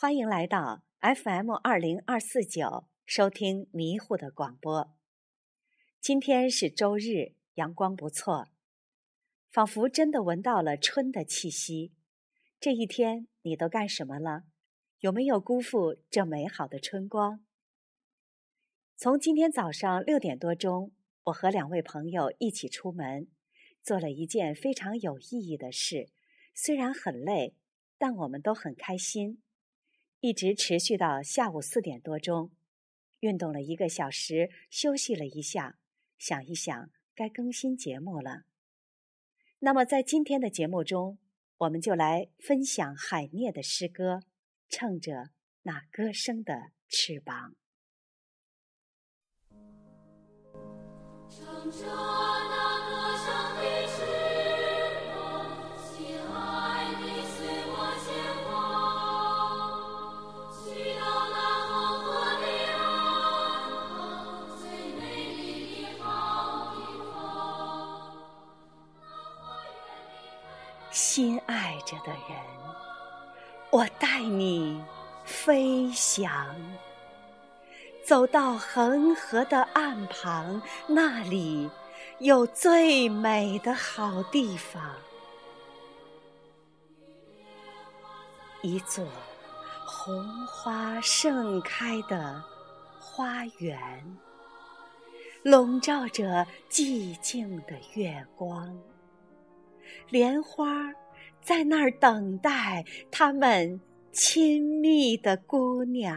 欢迎来到 FM 二零二四九，收听迷糊的广播。今天是周日，阳光不错，仿佛真的闻到了春的气息。这一天你都干什么了？有没有辜负这美好的春光？从今天早上六点多钟，我和两位朋友一起出门，做了一件非常有意义的事。虽然很累，但我们都很开心。一直持续到下午四点多钟，运动了一个小时，休息了一下，想一想该更新节目了。那么在今天的节目中，我们就来分享海涅的诗歌《乘着那歌声的翅膀》。心爱着的人，我带你飞翔，走到恒河的岸旁，那里有最美的好地方，一座红花盛开的花园，笼罩着寂静的月光。莲花在那儿等待他们亲密的姑娘。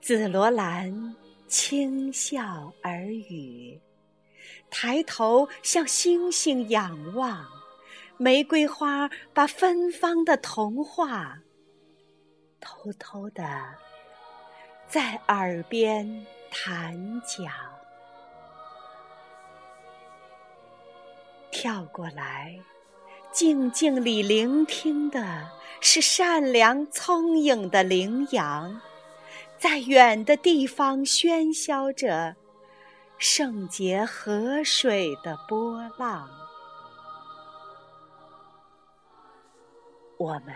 紫罗兰轻笑耳语，抬头向星星仰望。玫瑰花把芬芳的童话偷偷的在耳边。弹讲，跳过来，静静里聆听的是善良聪颖的羚羊，在远的地方喧嚣着圣洁河水的波浪。我们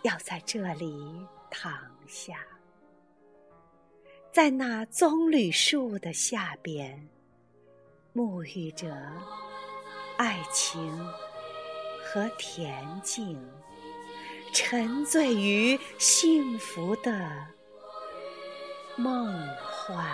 要在这里躺下。在那棕榈树的下边，沐浴着爱情和恬静，沉醉于幸福的梦幻。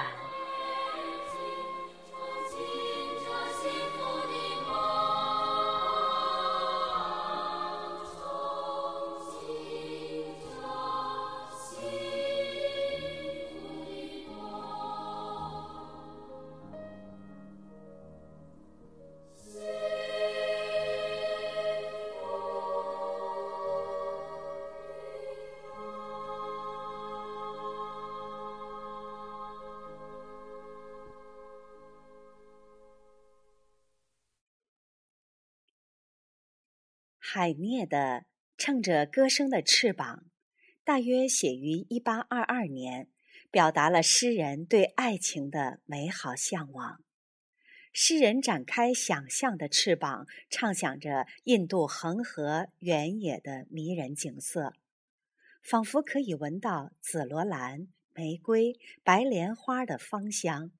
海涅的《乘着歌声的翅膀》，大约写于一八二二年，表达了诗人对爱情的美好向往。诗人展开想象的翅膀，畅想着印度恒河原野的迷人景色，仿佛可以闻到紫罗兰、玫瑰、白莲花的芳香，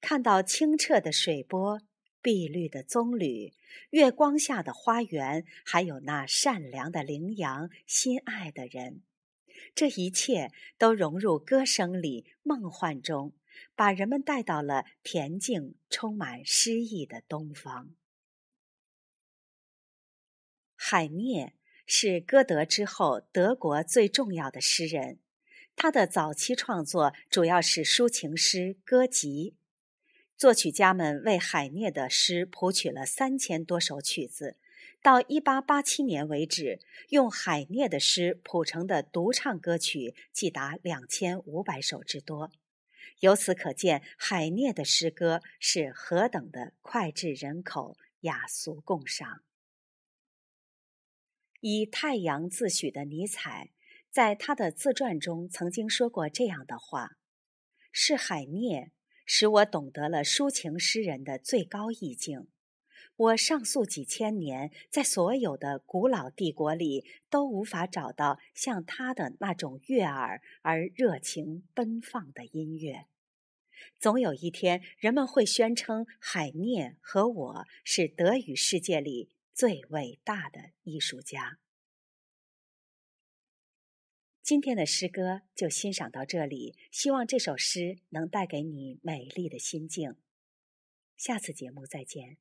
看到清澈的水波。碧绿的棕榈，月光下的花园，还有那善良的羚羊，心爱的人，这一切都融入歌声里，梦幻中，把人们带到了恬静、充满诗意的东方。海涅是歌德之后德国最重要的诗人，他的早期创作主要是抒情诗、歌集。作曲家们为海涅的诗谱曲了三千多首曲子，到一八八七年为止，用海涅的诗谱成的独唱歌曲即达两千五百首之多。由此可见，海涅的诗歌是何等的脍炙人口、雅俗共赏。以太阳自诩的尼采，在他的自传中曾经说过这样的话：“是海涅。”使我懂得了抒情诗人的最高意境。我上溯几千年，在所有的古老帝国里，都无法找到像他的那种悦耳而热情奔放的音乐。总有一天，人们会宣称海涅和我是德语世界里最伟大的艺术家。今天的诗歌就欣赏到这里，希望这首诗能带给你美丽的心境。下次节目再见。